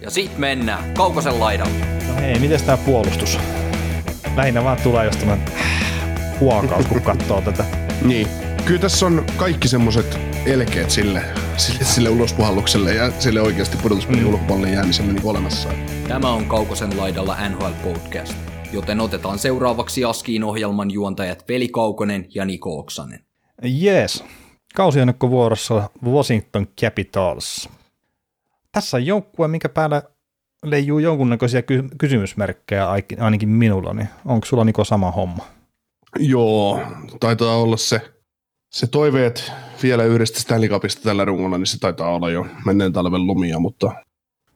Ja sit mennään Kaukosen laidalle. No hei, miten tää puolustus? Lähinnä vaan tulee just tämän huokaus, kun katsoo tätä. Niin. Kyllä tässä on kaikki semmoset elkeet sille, sille, sille ulospuhallukselle ja sille oikeasti pudotuspelin mm. ulkopuolelle jäämiselle niin olemassa. Tämä on Kaukosen laidalla NHL Podcast, joten otetaan seuraavaksi Askiin ohjelman juontajat Veli Kaukonen ja Niko Oksanen. Jees. Kausiennakko vuorossa Washington Capitals. Tässä on joukkue, minkä päällä leijuu jonkunnäköisiä ky- kysymysmerkkejä ainakin minulla, niin onko sulla Niko sama homma? Joo, taitaa olla se, se toiveet vielä yhdestä Stanley Cupista tällä rungolla, niin se taitaa olla jo menneen talven lumia, mutta,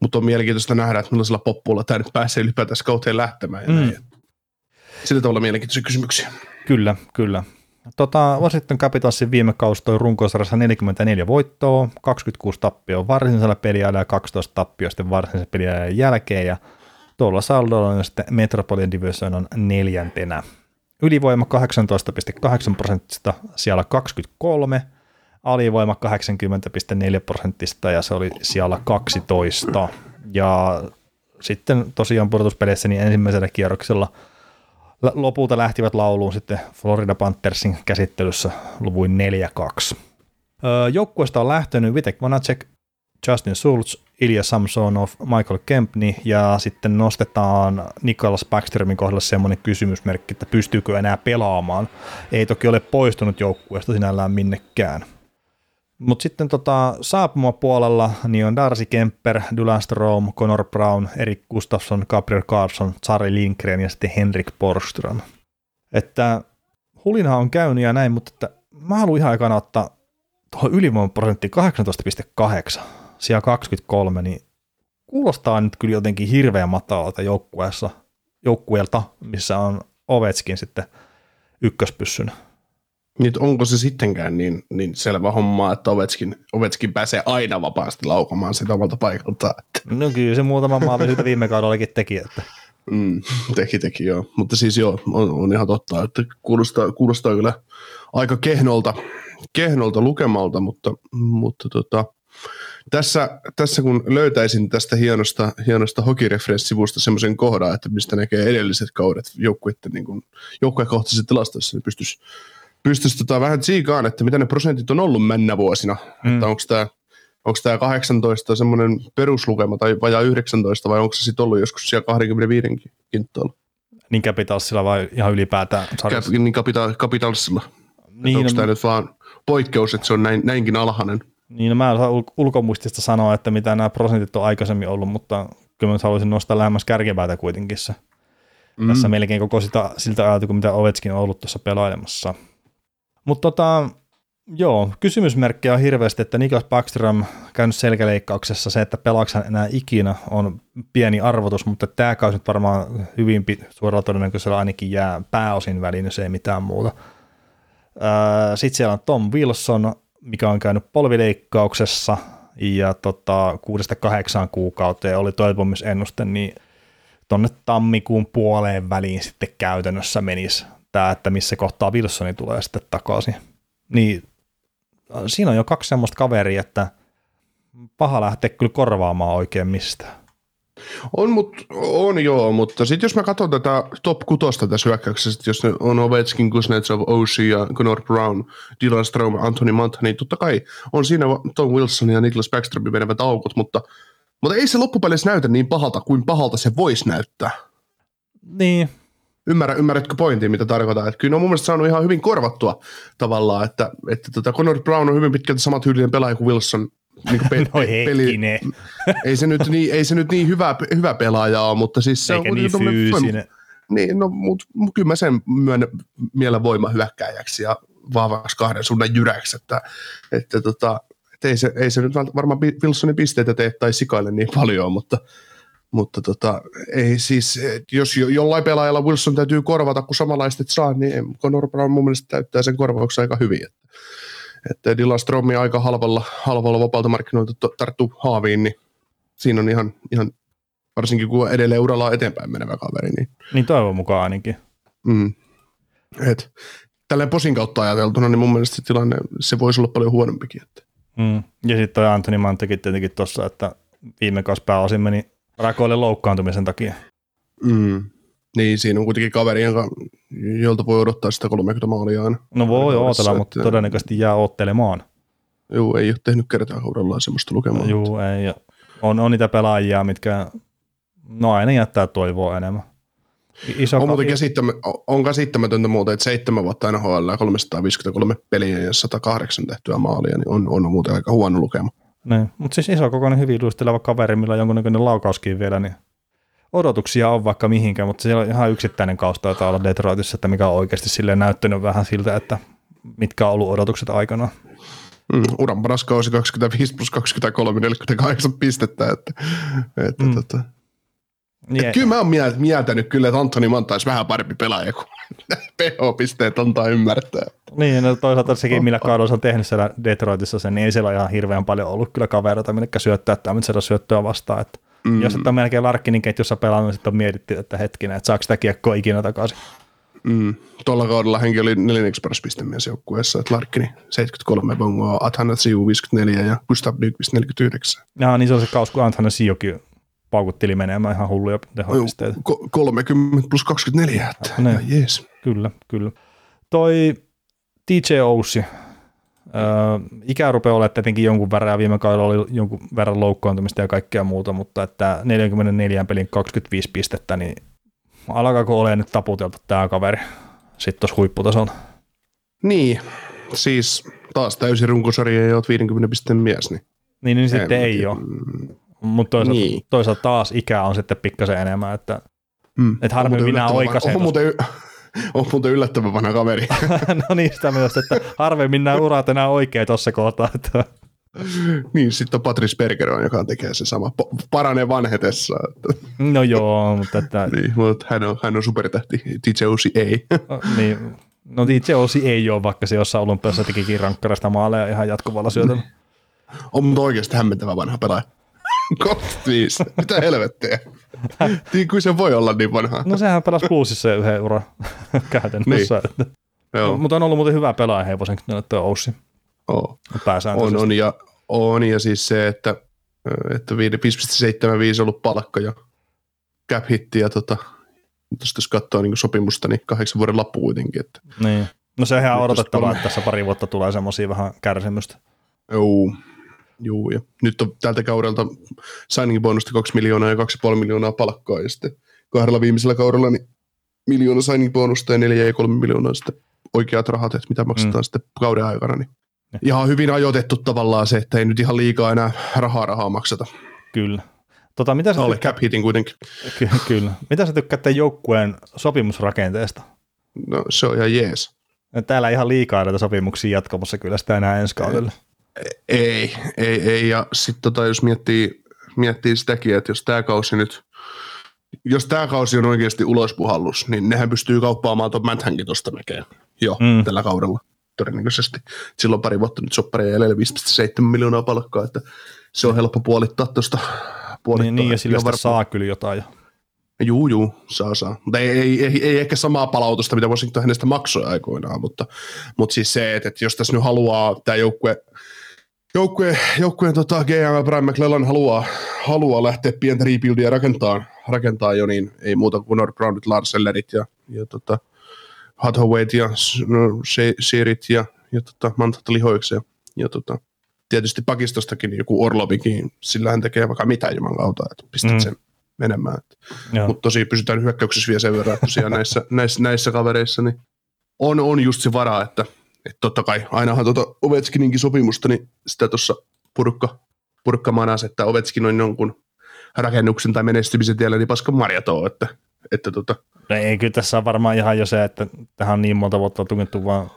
mutta on mielenkiintoista nähdä, että millaisella poppulla tämä nyt pääsee ylipäätään kauteen lähtemään. Ja mm. Sillä tavalla mielenkiintoisia kysymyksiä. Kyllä, kyllä. Tota, Washington Capitalsin viime kausi toi runkosarjassa 44 voittoa, 26 tappioa varsinaisella peliajalla ja 12 tappioa sitten varsinaisen peliajan jälkeen, ja tuolla saldolla on sitten Metropolitan Division on neljäntenä. Ylivoima 18,8 prosentista siellä 23, alivoima 80,4 prosentista ja se oli siellä 12. Ja sitten tosiaan pudotuspeleissä niin ensimmäisellä kierroksella – lopulta lähtivät lauluun sitten Florida Panthersin käsittelyssä luvuin 4-2. Joukkueesta on lähtenyt Vitek Vanacek, Justin Schultz, Ilja Samsonov, Michael Kempney ja sitten nostetaan Nikolas Backstreamin kohdalla semmoinen kysymysmerkki, että pystyykö enää pelaamaan. Ei toki ole poistunut joukkueesta sinällään minnekään. Mutta sitten tota, puolella niin on Darcy Kemper, Dylan Strom, Connor Brown, Erik Gustafsson, Gabriel Carlson, Sari Lindgren ja sitten Henrik Borström. Että hulina on käynyt ja näin, mutta että mä haluan ihan aikana ottaa tuohon ylivoimaprosentti 18,8, siellä 23, niin kuulostaa nyt kyllä jotenkin hirveän matalalta joukkueelta, missä on Ovetskin sitten ykköspyssynä. Niin onko se sittenkään niin, niin selvä homma, että Ovetskin, Ovetskin pääsee aina vapaasti laukomaan sitä omalta paikalta. No kyllä se muutama maali siitä viime kaudellakin teki. Että. Mm, teki, teki joo. Mutta siis joo, on, on ihan totta, että kuulostaa, kuulostaa kyllä aika kehnolta, kehnolta lukemalta, mutta, mutta tota, tässä, tässä kun löytäisin tästä hienosta, hienosta hokireferenssivusta semmoisen kohdan, että mistä näkee edelliset kaudet joukkueiden niin joukkuekohtaisissa tilastoissa, niin pystyisi pystyisi tota vähän tsiikaan, että mitä ne prosentit on ollut mennä vuosina. Mm. Että onko tämä onko tämä 18 semmoinen peruslukema tai vajaa 19 vai onko se sitten ollut joskus siellä 25 kinttaalla? Niin Capitalsilla vai ihan ylipäätään? Cap, niin capital, Capitalsilla. Niin, onko no, tämä nyt vaan poikkeus, että se on näin, näinkin alhainen? Niin, no mä en osaa ulkomuistista sanoa, että mitä nämä prosentit on aikaisemmin ollut, mutta kyllä mä haluaisin nostaa lähemmäs kärkipäätä kuitenkin se. Mm. Tässä melkein koko sitä, siltä ajalta, kuin mitä Ovetskin on ollut tuossa pelailemassa. Mutta tota, joo, kysymysmerkkejä on hirveästi, että Niklas Backstrom käynyt selkäleikkauksessa. Se, että pelaaksa enää ikinä on pieni arvotus, mutta tämä kausi nyt varmaan hyvin suoralla todennäköisellä ainakin jää pääosin väliin, jos ei mitään muuta. Sitten siellä on Tom Wilson, mikä on käynyt polvileikkauksessa ja tota, kuudesta kahdeksaan kuukauteen oli toipumisennuste, niin tuonne tammikuun puoleen väliin sitten käytännössä menisi tämä, että missä kohtaa Wilsoni tulee sitten takaisin. Niin siinä on jo kaksi semmoista kaveria, että paha lähteä kyllä korvaamaan oikein mistään. On, mut, on joo, mutta sitten jos mä katson tätä top kutosta tässä hyökkäyksessä, jos ne on Ovechkin, Kuznetsov, Oshie ja Connor Brown, Dylan Strom, Anthony Manta, niin totta kai on siinä Tom Wilson ja Niklas Backstrom menevät aukot, mutta, mutta ei se loppupeleissä näytä niin pahalta kuin pahalta se voisi näyttää. Niin, Ymmärrä, ymmärrätkö pointin, mitä tarkoitan? Että kyllä ne on mun mielestä saanut ihan hyvin korvattua tavallaan, että, että tota Connor Brown on hyvin pitkälti samat tyylinen pelaaja kuin Wilson. Niin kuin pe- no peli, ei, se nyt niin, ei se nyt niin hyvä, hyvä pelaaja ole, mutta siis se Eikä on niin fyysinen. Niin, no, mutta kyllä mä sen myönnän mielen voima hyökkääjäksi ja vahvaksi kahden suunnan jyräksi, että, että, tota, että ei, se, ei se nyt varmaan Wilsonin pisteitä tee tai sikaille niin paljon, mutta, mutta tota, ei siis, jos jo, jollain pelaajalla Wilson täytyy korvata, kun samanlaista saa, niin Conor Brown mun mielestä täyttää sen korvauksen aika hyvin. Että, että Dylan Stromi aika halvalla, halvalla vapaalta markkinoilta tarttuu haaviin, niin siinä on ihan, ihan varsinkin kun edelleen uralla eteenpäin menevä kaveri. Niin, niin toivon mukaan ainakin. Mm, et, tälleen posin kautta ajateltuna, niin mun mielestä se tilanne, se voisi olla paljon huonompikin. Että. Mm. Ja sitten toi Anthony Mantekin tietenkin tuossa, että viime kausi pääosin meni rakoille loukkaantumisen takia. Mm. Niin, siinä on kuitenkin kaveri, jonka, jolta voi odottaa sitä 30 maalia aina. No voi odotella, mutta todennäköisesti jää ottelemaan. Joo, ei ole tehnyt kertaa kaudellaan semmoista lukemaa. Joo, ei. On, on niitä pelaajia, mitkä no aina jättää toivoa enemmän. Iso on, muuten käsittämä, on käsittämätöntä muuta, että seitsemän vuotta NHL, 353 peliä ja 108 tehtyä maalia, niin on, on muuten aika huono lukema. Niin, mutta siis iso kokoinen hyvin luisteleva kaveri, millä on jonkunnäköinen laukauskin vielä, niin odotuksia on vaikka mihinkään, mutta siellä on ihan yksittäinen kausta taitaa olla Detroitissa, että mikä on oikeasti silleen näyttänyt vähän siltä, että mitkä on ollut odotukset aikana. Mm, uran paras kausi 25 plus 23, 48 pistettä, että, että mm. tota, Yeah. Kyllä mä oon mieltänyt kyllä, että Antoni Manta olisi vähän parempi pelaaja kuin PH-pisteet antaa ymmärtää. Niin, no toisaalta sekin, millä kaudella on tehnyt siellä Detroitissa sen, niin ei siellä ihan hirveän paljon ollut kyllä kavereita, minnekä syöttää tämmöisellä syöttöä vastaan. Että mm. Jos et ole melkein Larkkinin ketjussa pelannut, niin sitten on mietitty, että hetkinen, että saako sitä kiekkoa ikinä takaisin. Mm. Tuolla kaudella henki oli neljänneksi paras pistemies joukkueessa, että Larkkini 73 bongoa, Athanasiu 54 ja Gustav Nyqvist 49. Jaa, niin se on se kaus, kun Athanasiukin paukutteli menemään ihan hulluja tehopisteitä. 30 plus 24, että ne, jees. Kyllä, kyllä. Toi TJ Oussi, Öö, ikä rupeaa olemaan tietenkin jonkun verran, viime kaudella oli jonkun verran loukkaantumista ja kaikkea muuta, mutta että 44 pelin 25 pistettä, niin alkaako olemaan nyt taputeltu tämä kaveri sitten tuossa huipputasolla? Niin, siis taas täysin runkosarja ja olet 50 pisteen mies, niin niin, niin sitten ei, ei ole. Mutta toisaalta, niin. toisaalta taas ikä on sitten pikkasen enemmän, että mm. et harvemmin minä oikaisen. On muuten, on muuten yllättävän vanha kaveri. no niin, sitä myös, että harvemmin nämä urat enää oikein tuossa kohtaa. Että. niin, sitten on Patrice Bergeron, joka tekee se sama, paranee vanhetessa. no joo, mutta että... niin, mutta hän on, hän on supertähti, DJ Osi ei. niin, no DJ Osi ei ole, vaikka se jossain olympiassa tekikin rankkarasta maaleja ihan jatkuvalla syötöllä. on mutta oikeasti hämmentävä vanha pelaaja. 35. Mitä helvettiä? Niin kuin se voi olla niin vanha. No sehän pelasi Bluesissa yhden ura käytännössä. Niin. Joo. Mutta on ollut muuten hyvä pelaaja hevosen, tuo Aussi. Oh. On, on, ja, on, ja siis se, että, että 5,75 on ollut palkka ja cap hitti ja tota, jos katsoo niin sopimusta, niin kahdeksan vuoden lappu kuitenkin. Että niin. No se on odotettavaa, että tässä pari vuotta tulee semmoisia vähän kärsimystä. Joo, Juu, ja nyt on tältä kaudelta signing bonusta 2 miljoonaa ja 2,5 miljoonaa palkkaa, ja sitten kahdella viimeisellä kaudella niin miljoona signing bonusta ja 4 ja 3 miljoonaa sitten oikeat rahat, että mitä maksetaan mm. sitten kauden aikana. Niin ihan hyvin ajoitettu tavallaan se, että ei nyt ihan liikaa enää rahaa rahaa makseta. Kyllä. Tota, mitä sä Alle tykkää... cap hitin kuitenkin. Ky- kyllä. Mitä sä tykkäätte joukkueen sopimusrakenteesta? No se on ihan jees. Täällä ihan liikaa näitä sopimuksia jatkamassa kyllä sitä enää ensi kaudella. Ei, ei, ei. Ja sitten tota, jos miettii, miettii sitäkin, että jos tämä kausi nyt, jos tämä kausi on oikeasti ulospuhallus, niin nehän pystyy kauppaamaan tuon Mäthänkin tuosta näkee jo mm. tällä kaudella todennäköisesti. Silloin pari vuotta nyt sopparia jäljellä 5,7 miljoonaa palkkaa, että se on helppo puolittaa tuosta. Niin, niin, ja sillä sitä saa kyllä jotain. Juu, juu, saa, saa. Mutta ei, ei, ei, ei, ehkä samaa palautusta, mitä Washington hänestä maksoi aikoinaan, mutta, mutta siis se, että, että jos tässä nyt haluaa tämä joukkue Joukkueen, joukkueen tota, GM Brian McClellan haluaa, haluaa lähteä pientä rebuildia rakentaa, rakentaa jo, niin ei muuta kuin Nordgroundit, Larsellerit ja, ja tota, Hathawayt ja no, Sheerit ja, ja tota, Mantat lihoiksi ja, ja tota, tietysti pakistostakin joku Orlovikin, sillä hän tekee vaikka mitä juman kautta, että pistät mm. sen menemään. Mutta tosi pysytään hyökkäyksessä vielä sen verran, että näissä, näissä, näissä kavereissa niin on, on just se vara, että että totta kai, ainahan tuota Ovechkininkin sopimusta, niin sitä tuossa purkka, purkka manas, että Ovechkin on jonkun rakennuksen tai menestymisen tiellä, niin paska marjatoo, että, että tota. No ei, kyllä tässä on varmaan ihan jo se, että tähän on niin monta vuotta tungettu vaan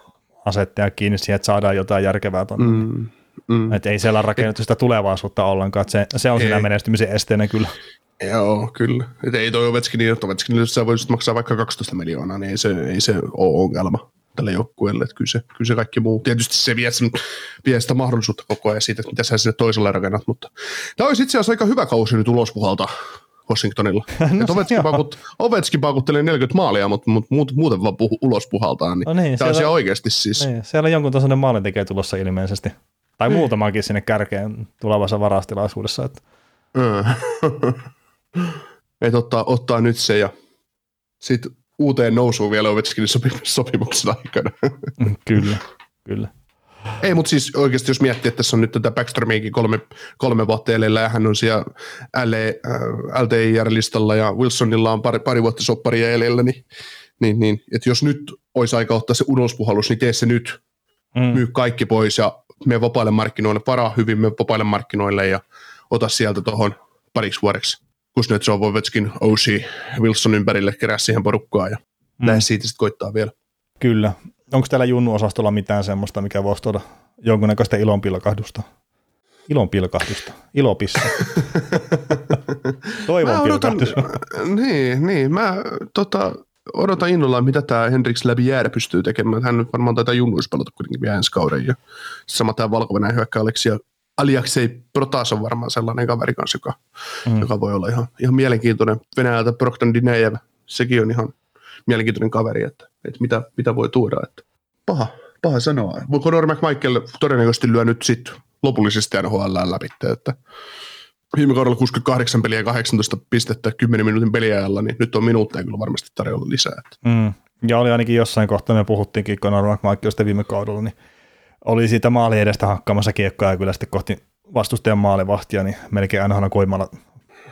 asetteja kiinni siihen, että saadaan jotain järkevää tuonne. Mm, mm. Että ei siellä rakennettu sitä tulevaisuutta ollenkaan, että se, se on siinä menestymisen esteenä kyllä. Joo, kyllä. Et ei toi Ovechkin niin, että Ovechkin, jos sä voisit maksaa vaikka 12 miljoonaa, niin ei se, ei se ole ongelma tälle joukkueelle. Että kyllä, se, kyllä se kaikki muu. Tietysti se vie, sen, vie sitä mahdollisuutta koko ajan siitä, että mitä sä sinne toiselle rakennat, mutta tämä olisi itse asiassa aika hyvä kausi nyt ulos puhalta Washingtonilla. no, Ovechkin, pakut, Ovechkin pakuttelee 40 maalia, mutta, mutta muut, muuten vaan puhu, ulos puhaltaa. Niin, no niin, tämä siellä, oikeasti siis. Niin, siellä on jonkun tasoinen maalintekijä tulossa ilmeisesti. Tai niin. muutamakin sinne kärkeen tulevassa varastilaisuudessa. Että. että ottaa, ottaa nyt se ja sitten uuteen nousuun vielä Ovechkinin sopimuksen aikana. kyllä, kyllä. Ei, mutta siis oikeasti jos miettii, että tässä on nyt tätä Backstormiakin kolme, kolme vuotta jäljellä ja hän on siellä äh, LTIR-listalla ja Wilsonilla on pari, pari vuotta sopparia jäljellä, niin, niin, niin että jos nyt olisi aika ottaa se ulospuhallus, niin tee se nyt. Mm. Myy kaikki pois ja me vapaille markkinoille, varaa hyvin me vapaille markkinoille ja ota sieltä tuohon pariksi vuodeksi. Kuznetsov, Ovechkin, Oshie, Wilson ympärille, kerää siihen porukkaa ja mm. lähde siitä sitten koittaa vielä. Kyllä. Onko täällä Junnu-osastolla mitään semmoista, mikä voisi tuoda jonkunnäköistä ilonpilkahdusta? Ilonpilkahdusta. Ilopissa. Toivon odotan, Niin, niin. Mä tota, odotan innolla, mitä tämä Hendrix Labière pystyy tekemään. Hän nyt varmaan taitaa junnuissa pelata kuitenkin vielä ensi kauden. Ja sama tämä valko hyökkää Aleksia Aliaksei Protas on varmaan sellainen kaveri kanssa, joka, mm. joka voi olla ihan, ihan mielenkiintoinen. Venäjältä Procton Dinejev, sekin on ihan mielenkiintoinen kaveri, että, että mitä, mitä voi tuoda. Että paha, paha sanoa. Conor McMichael todennäköisesti lyö nyt sitten lopullisesti NHL läpi, että viime kaudella 68 peliä ja 18 pistettä 10 minuutin peliajalla, niin nyt on minuutteja kyllä varmasti tarjolla lisää. Mm. Ja oli ainakin jossain kohtaa, me puhuttiinkin Conor McMichaelista viime kaudella, niin oli siitä maali edestä hakkaamassa kiekkoa ja kyllä sitten kohti vastustajan maalivahtia, niin melkein aina koimalla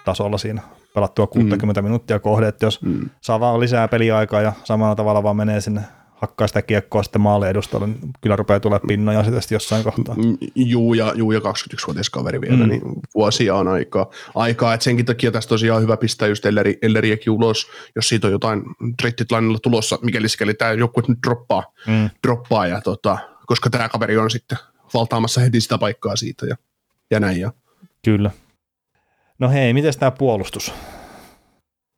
tasolla siinä pelattua 60 mm. minuuttia kohde, että jos mm. saa vaan lisää peliaikaa ja samalla tavalla vaan menee sinne hakkaa sitä kiekkoa sitten maalle edustalle, niin kyllä rupeaa tulemaan pinnoja sitten jossain kohtaa. Mm, juu, ja, juu, ja 21-vuotias kaveri vielä, mm. niin vuosia on aikaa. aikaa että senkin takia tässä tosiaan on hyvä pistää just Elleri, Elleriäkin ulos, jos siitä on jotain traded tulossa, mikäli sikäli tämä joku nyt droppaa, mm. droppaa ja tota, koska tämä kaveri on sitten valtaamassa heti sitä paikkaa siitä ja, ja näin. Ja. Kyllä. No hei, miten tämä puolustus?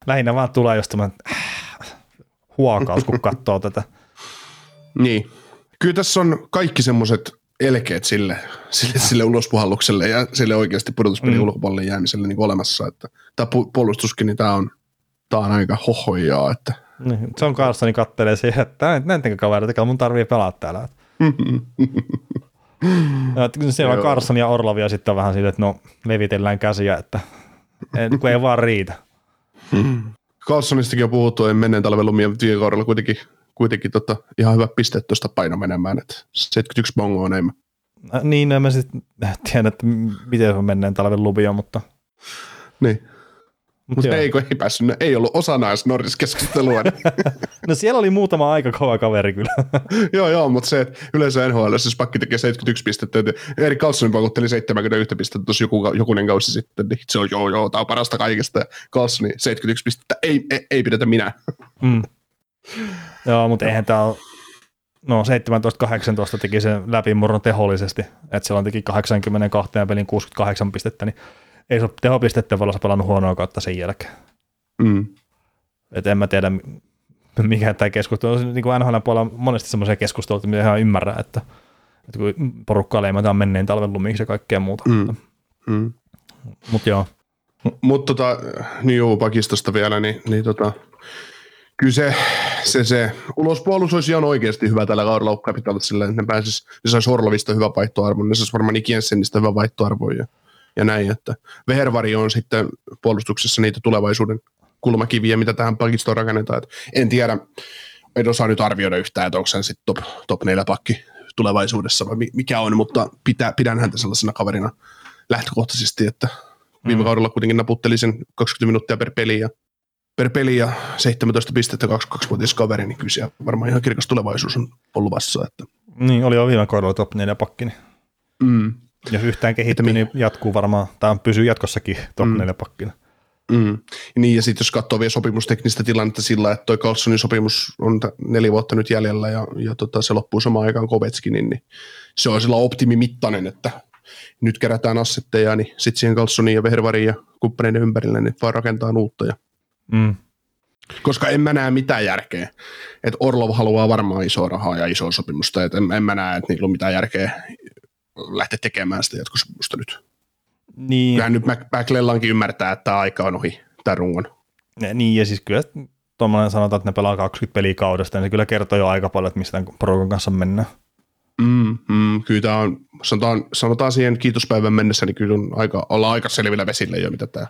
Lähinnä vaan tulee jos tämä äh, huokaus, kun katsoo tätä. Niin. Kyllä tässä on kaikki semmoiset elkeet sille, sille, sille ulospuhallukselle ja sille oikeasti pudotuspelin mm. ulkopuolelle jäämiselle niin olemassa. Että tämä puolustuskin, niin tämä on, tämä on aika hohojaa. Että. Niin, John Carlsoni kattelee siihen, että näittekö kavereita, mun tarvii pelata täällä. Siellä on Carson ja Orlov ja sitten on vähän siitä, että no levitellään käsiä, että kun ei vaan riitä. Carlsonistakin on puhuttu, en menneen talven lumien viime kaudella kuitenkin, kuitenkin tota, ihan hyvä piste tuosta paino menemään, että 71 bongo on enemmän. Niin, en mä sitten tiedä, että miten se on menneen talven luvia, mutta... Niin. Mutta ei, kun ei päässyt, ei ollut osana edes Norris-keskustelua. Niin. no siellä oli muutama aika kova kaveri kyllä. joo, joo, mutta se, että yleensä NHL, jos pakki tekee 71 pistettä, että Erik Carlsonin pakutteli 71 pistettä tuossa joku, jokunen kausi sitten, niin se on joo, joo, tämä on parasta kaikesta. Carlsonin 71 pistettä, ei, ei, ei pidetä minä. mm. Joo, mutta eihän tämä ole No 17-18 teki sen läpimurron tehollisesti, että on teki 82 pelin 68 pistettä, niin ei se ole tehopistettä valossa pelannut huonoa kautta sen jälkeen. Mm. Et en mä tiedä, mikä tämä keskustelu on. Niin kuin NHL puolella on monesti semmoisia keskusteluita, mitä ihan ymmärrä, että, että kun porukkaa leimataan menneen talven lumiksi ja kaikkea muuta. Mm. Mutta, mm. Mut joo. Mutta tota, niin juu, pakistosta vielä, niin, niin tota, kyllä se, se, se ulospuolus olisi ihan oikeasti hyvä tällä kaudella Capitalsille, että ne pääsis, ne saisi Horlovista hyvä vaihtoarvo, ne saisi varmaan Nikiensenistä hyvä vaihtoarvo ja ja näin, että Vehervari on sitten puolustuksessa niitä tulevaisuuden kulmakiviä, mitä tähän pakistoon rakennetaan. Että en tiedä, en osaa nyt arvioida yhtään, että onko se sitten top, top 4 pakki tulevaisuudessa vai mikä on, mutta pitää, pidän häntä sellaisena kaverina lähtökohtaisesti, että viime mm. kaudella kuitenkin naputteli sen 20 minuuttia per peli ja per peli ja 17 pistettä 22-vuotias kaveri, niin kyllä varmaan ihan kirkas tulevaisuus on ollut vassa. Että. Niin, oli jo viime kaudella top 4 pakki. Niin. Mm. Jos yhtään kehittyy, niin jatkuu varmaan, tai pysyy jatkossakin top mm. pakkina. Mm. Niin, ja sitten jos katsoo vielä sopimusteknistä tilannetta sillä, että toi Carlsonin sopimus on neljä vuotta nyt jäljellä ja, ja tota, se loppuu samaan aikaan Kovetskin, niin se on sillä optimimittainen, että nyt kerätään assetteja, niin sitten siihen Carlsonin ja Vehrevarin ja kumppaneiden ympärille, niin vaan rakentaa uutta. Ja, Mm. koska en mä näe mitään järkeä. Että Orlov haluaa varmaan isoa rahaa ja isoa sopimusta, että en, en mä näe, että niillä on mitään järkeä lähteä tekemään sitä jatkosopimusta nyt. Niin, Kyllähän nyt McLellankin ymmärtää, että tämä aika on ohi tämän rungon. Ja Niin, ja siis kyllä tuommoinen sanotaan, että ne pelaa 20 peliä kaudesta, niin se kyllä kertoo jo aika paljon, että mistä porukan kanssa mennään. Mm, mm, kyllä tämä on, sanotaan, sanotaan siihen kiitospäivän mennessä, niin kyllä on aika, ollaan aika selvillä vesillä jo, mitä tämä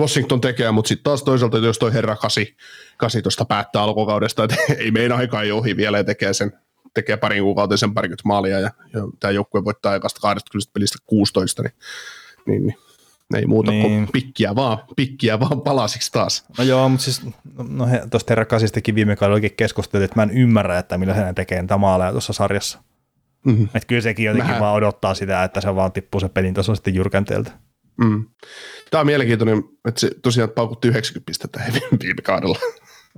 Washington tekee, mutta sitten taas toisaalta, jos toi herra kasi, kasi tuosta päättää alkukaudesta, että ei meidän aika ei ohi vielä ja tekee sen tekee parin kuukauden sen parikymmentä maalia ja, ja tämä joukkue voittaa ekasta 20 pelistä 16, niin, niin, niin ei muuta niin. kuin pikkiä vaan, pikkiä vaan palasiksi taas. No joo, mutta siis no he, tuosta herra Kasistakin viime kaudella oikein keskusteltiin, että mä en ymmärrä, että millä hän tekee niitä maaleja tuossa sarjassa. Mm-hmm. Että kyllä sekin jotenkin Mähän- vaan odottaa sitä, että se vaan tippuu se pelin taso sitten jyrkänteeltä. Mm. Tämä on mielenkiintoinen, että se tosiaan paukutti 90 pistettä viime kaudella.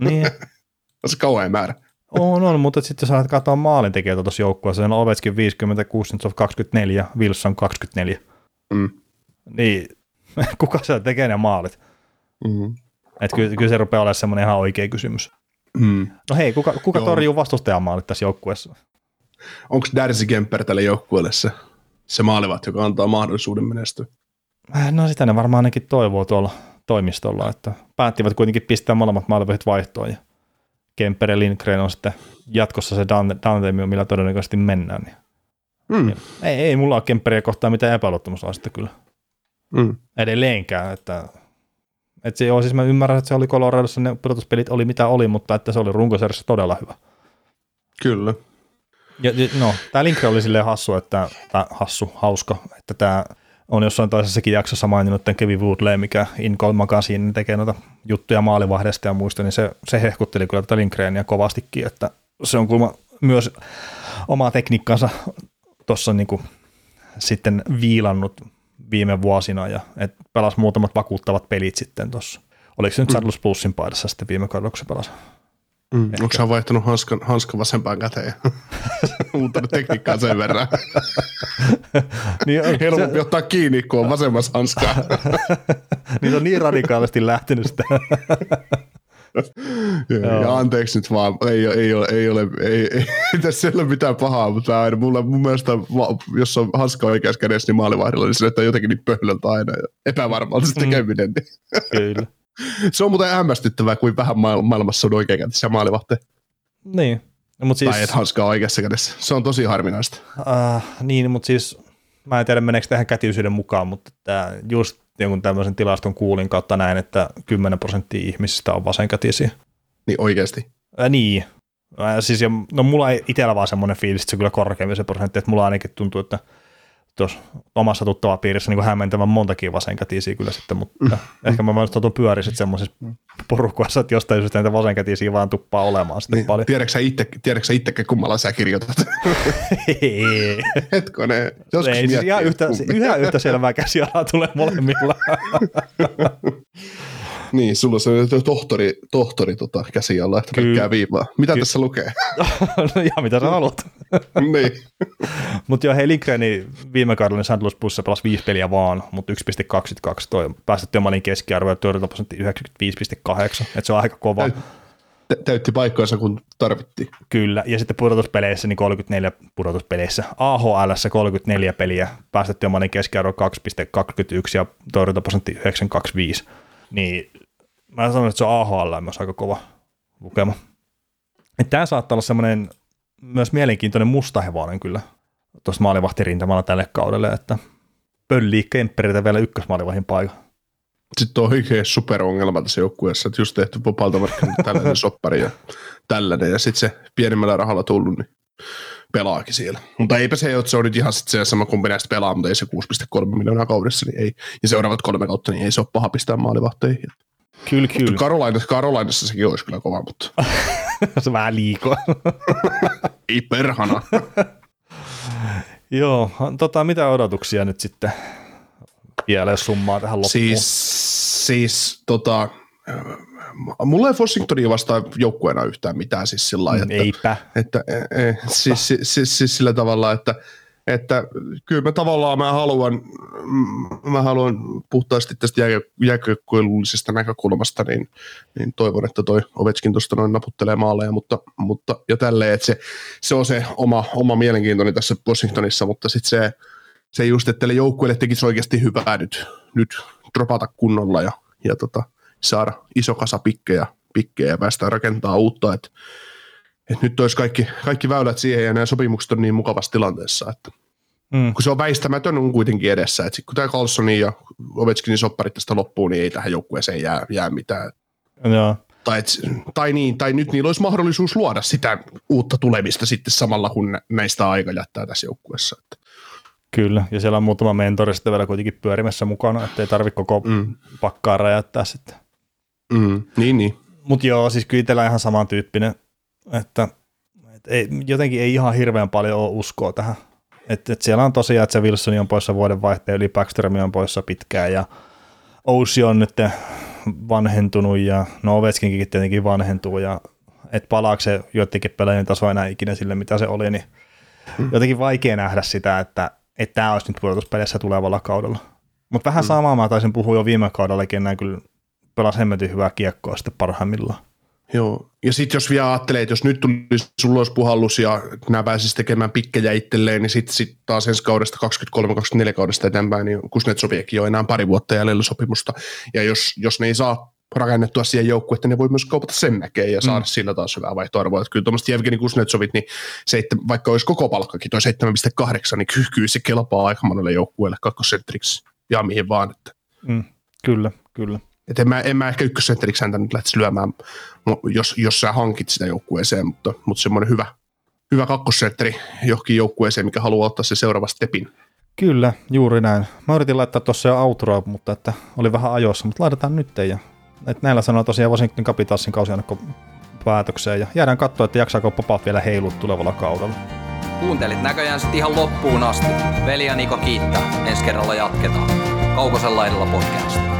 Niin, On se kauhean määrä. On, on, mutta sitten jos alat katsoa maalintekijöitä tuossa joukkueessa, on Ovechkin 50, Kuznetsov 24, Wilson 24. Mm. Niin, kuka se tekee ne maalit? Mm. Että kyllä, kyllä se rupeaa olemaan semmoinen ihan oikea kysymys. Mm. No hei, kuka, kuka Joo. torjuu vastustajan maalit tässä joukkueessa? Onko Darcy Kemper tälle joukkueelle se, se maalivat, joka antaa mahdollisuuden menestyä? Äh, No sitä ne varmaan ainakin toivoo tuolla toimistolla, että päättivät kuitenkin pistää molemmat maalivahit vaihtoon ja Kemper ja Lindgren on sitten jatkossa se Dante, Dante millä todennäköisesti mennään. Niin. Mm. Ei, ei mulla ole Kemperiä kohtaan mitään epäluottamuslaista kyllä Mm. edelleenkään, että että se, joo, siis mä ymmärrän, että se oli Coloradossa, ne pudotuspelit oli mitä oli, mutta että se oli runkosarjassa todella hyvä. Kyllä. Ja, ja, no, tämä Lindgren oli silleen hassu, että, tai hassu, hauska, että tämä on jossain toisessakin jaksossa maininnut tämän Kevin Woodley, mikä In Cold Magazine tekee noita juttuja maalivahdesta ja muista, niin se, se hehkutteli kyllä tätä Lindgrenia kovastikin, että se on kuulemma myös omaa tekniikkansa tuossa niinku sitten viilannut viime vuosina ja et pelasi muutamat vakuuttavat pelit sitten tuossa. Oliko se nyt Saddles Plusin paidassa sitten viime kaudella, kun se pelasi? Mm. Onko hän vaihtanut hanskan, hanskan vasempaan käteen? Muuttanut tekniikkaa sen verran. Niin, on- Helpompi ottaa kiinni, kun on vasemmassa hanskaa. niin se on niin radikaalisti lähtenyt sitä. ja, ja anteeksi nyt vaan, ei, ole- ei, ole, ei, ole, ei, ei, ei tässä ei ole mitään pahaa, mutta aina, mulla, mun mielestä, jos on hanska oikeassa kädessä, niin maalivahdilla, niin se näyttää jotenkin niin pöhlöltä aina epävarmalta se tekeminen. Niin. Kyllä. Se on muuten hämmästyttävää, kuin vähän maail- maailmassa on oikeakätisiä maalivahteja. Niin. No, mutta Siis... Tai et hanskaa oikeassa kädessä. Se on tosi harvinaista. äh, niin, mutta siis mä en tiedä meneekö tähän kätiysyyden mukaan, mutta tämä just jonkun tämmöisen tilaston kuulin kautta näin, että 10 prosenttia ihmisistä on vasenkätisiä. Niin oikeasti. Äh, niin. Äh, siis, ja, no mulla ei itsellä vaan semmoinen fiilis, että se kyllä korkeampi se prosentti, että mulla ainakin tuntuu, että tuossa omassa tuttava piirissä niin hämmentävän montakin vasenkätisiä kyllä sitten, mutta mm. ehkä mä vaan totun pyörin sitten semmoisessa porukoissa, että jostain syystä näitä vasenkätisiä vaan tuppaa olemaan sitten Niin, paljon. tiedätkö sä itse, tiedätkö sä itsekin, kummalla sä kirjoitat? Ei. Hetkonen. Joskus Ei, siis ihan yhtä, ihan yhtä selvää käsialaa tulee molemmilla. Niin, sulla on se tohtori, tohtori tota, käsi alla, että pelkkää viivaa. Mitä Ky- tässä lukee? no ihan mitä sä haluat. niin. Mutta joo, hei Lindgreni viime kaudella St. Louis Bluesissa pelasi viisi peliä vaan, mutta 1,22 toi päästettyä maalin keskiarvo ja torjuntaprosentti 95,8, että se on aika kova. Täyt- Tä- Täytti paikkaansa, kun tarvittiin. Kyllä, ja sitten pudotuspeleissä niin 34 pudotuspeleissä. AHL 34 peliä, päästettyä maalin keskiarvo 2,21 ja torjuntaprosentti 9,25. Niin mä sanon, että se on AHL myös aika kova lukema. Tämä saattaa olla semmoinen myös mielenkiintoinen mustahevonen kyllä tuossa maalivahtirintamalla tälle kaudelle, että pöllii Kempperiltä vielä ykkösmaalivahin paikan. Sitten on oikein superongelma tässä joukkueessa, että just tehty vapaalta markkinoilta tällainen soppari ja tällainen, ja sitten se pienemmällä rahalla tullut, niin pelaakin siellä. Mutta eipä se, että se on nyt ihan sit se sama kumpi näistä pelaa, mutta ei se 6,3 miljoonaa kaudessa, niin ei. Ja seuraavat kolme kautta, niin ei se ole paha pistää maalivahteihin. Kyllä, Mutta kyllä. Karolainassa, Karolainassa sekin olisi kyllä kova, mutta se vähän liikoa. ei perhana. Joo, tota, mitä odotuksia nyt sitten vielä, jos summaa tähän loppuun? Siis, siis tota, mulla ei Washingtonia vastaan joukkueena yhtään mitään siis sillä lailla, että, Eipä. että e, e, siis, siis, siis, siis, sillä tavalla, että että kyllä mä tavallaan mä haluan, mm, mä haluan puhtaasti tästä jääkökkoilullisesta näkökulmasta, niin, niin, toivon, että toi Ovechkin tuosta noin naputtelee maaleja, mutta, mutta jo tälleen, että se, se on se oma, oma mielenkiintoni tässä Washingtonissa, mutta sitten se, se just, että tälle joukkueelle tekisi oikeasti hyvää nyt, nyt dropata kunnolla ja, ja tota, saada iso kasa pikkejä, pikkejä ja päästä rakentaa uutta, että et nyt olisi kaikki, kaikki väylät siihen ja nämä sopimukset on niin mukavassa tilanteessa, että mm. kun se on väistämätön on kuitenkin edessä, että kun tämä Carlsonin ja Ovechkinin sopparit tästä loppuu, niin ei tähän joukkueeseen jää, jää mitään. Joo. Tai, et, tai, niin, tai nyt niillä olisi mahdollisuus luoda sitä uutta tulemista sitten samalla, kun näistä aika jättää tässä joukkueessa. Että. Kyllä, ja siellä on muutama mentori sitten vielä kuitenkin pyörimässä mukana, ettei tarvitse koko mm. pakkaa räjäyttää sitten. Mm, niin, niin. Mutta joo, siis kyllä itsellä ihan samantyyppinen että et ei, jotenkin ei ihan hirveän paljon ole uskoa tähän. Et, et siellä on tosiaan, että se Wilson on poissa vuoden vaihteen, yli Backstrom on poissa pitkään ja Ousi on nyt vanhentunut ja no Ovechkinkin tietenkin vanhentuu ja et palaako se joidenkin pelaajien taso enää ikinä sille, mitä se oli, niin hmm. jotenkin vaikea nähdä sitä, että että tämä olisi nyt pudotuspelissä tulevalla kaudella. Mutta vähän hmm. samaa mä taisin puhua jo viime kaudellakin, näin kyllä pelasi hemmetin hyvää kiekkoa sitten parhaimmillaan. Joo, ja sitten jos vielä ajattelee, että jos nyt tulisi sulla olisi puhallus ja nämä pääsisi tekemään pikkejä itselleen, niin sitten sit taas ensi kaudesta 23-24 kaudesta eteenpäin, niin Kuznetsoviekin on enää pari vuotta jäljellä sopimusta. Ja jos, jos ne ei saa rakennettua siihen joukkueen, että ne voi myös kaupata sen näkeen ja saada mm. sillä taas hyvää vaihtoarvoa. Että kyllä tuommoista Jevgeni Kuznetsovit, niin seitte, vaikka olisi koko palkkakin toi 7,8, niin kyllä, kyllä se kelpaa aika monelle joukkueelle kakkosentteriksi ja mihin vaan. Että. Mm, kyllä, kyllä. Et en, mä, en mä ehkä ykkössentteriksi häntä nyt lähtisi lyömään, jos, jos sä hankit sitä joukkueeseen, mutta, mutta semmoinen hyvä, hyvä kakkosentteri johonkin joukkueeseen, mikä haluaa ottaa se seuraava stepin. Kyllä, juuri näin. Mä yritin laittaa tuossa jo outroa, mutta että oli vähän ajoissa, mutta laitetaan nyt ja että näillä sanoo tosiaan Washington Capitalsin kausiannakko päätökseen ja jäädään katsoa, että jaksaako Popa vielä heilut tulevalla kaudella. Kuuntelit näköjään sitten ihan loppuun asti. Veli ja Niko kiittää. Ensi kerralla jatketaan. Kaukosella edellä podcast.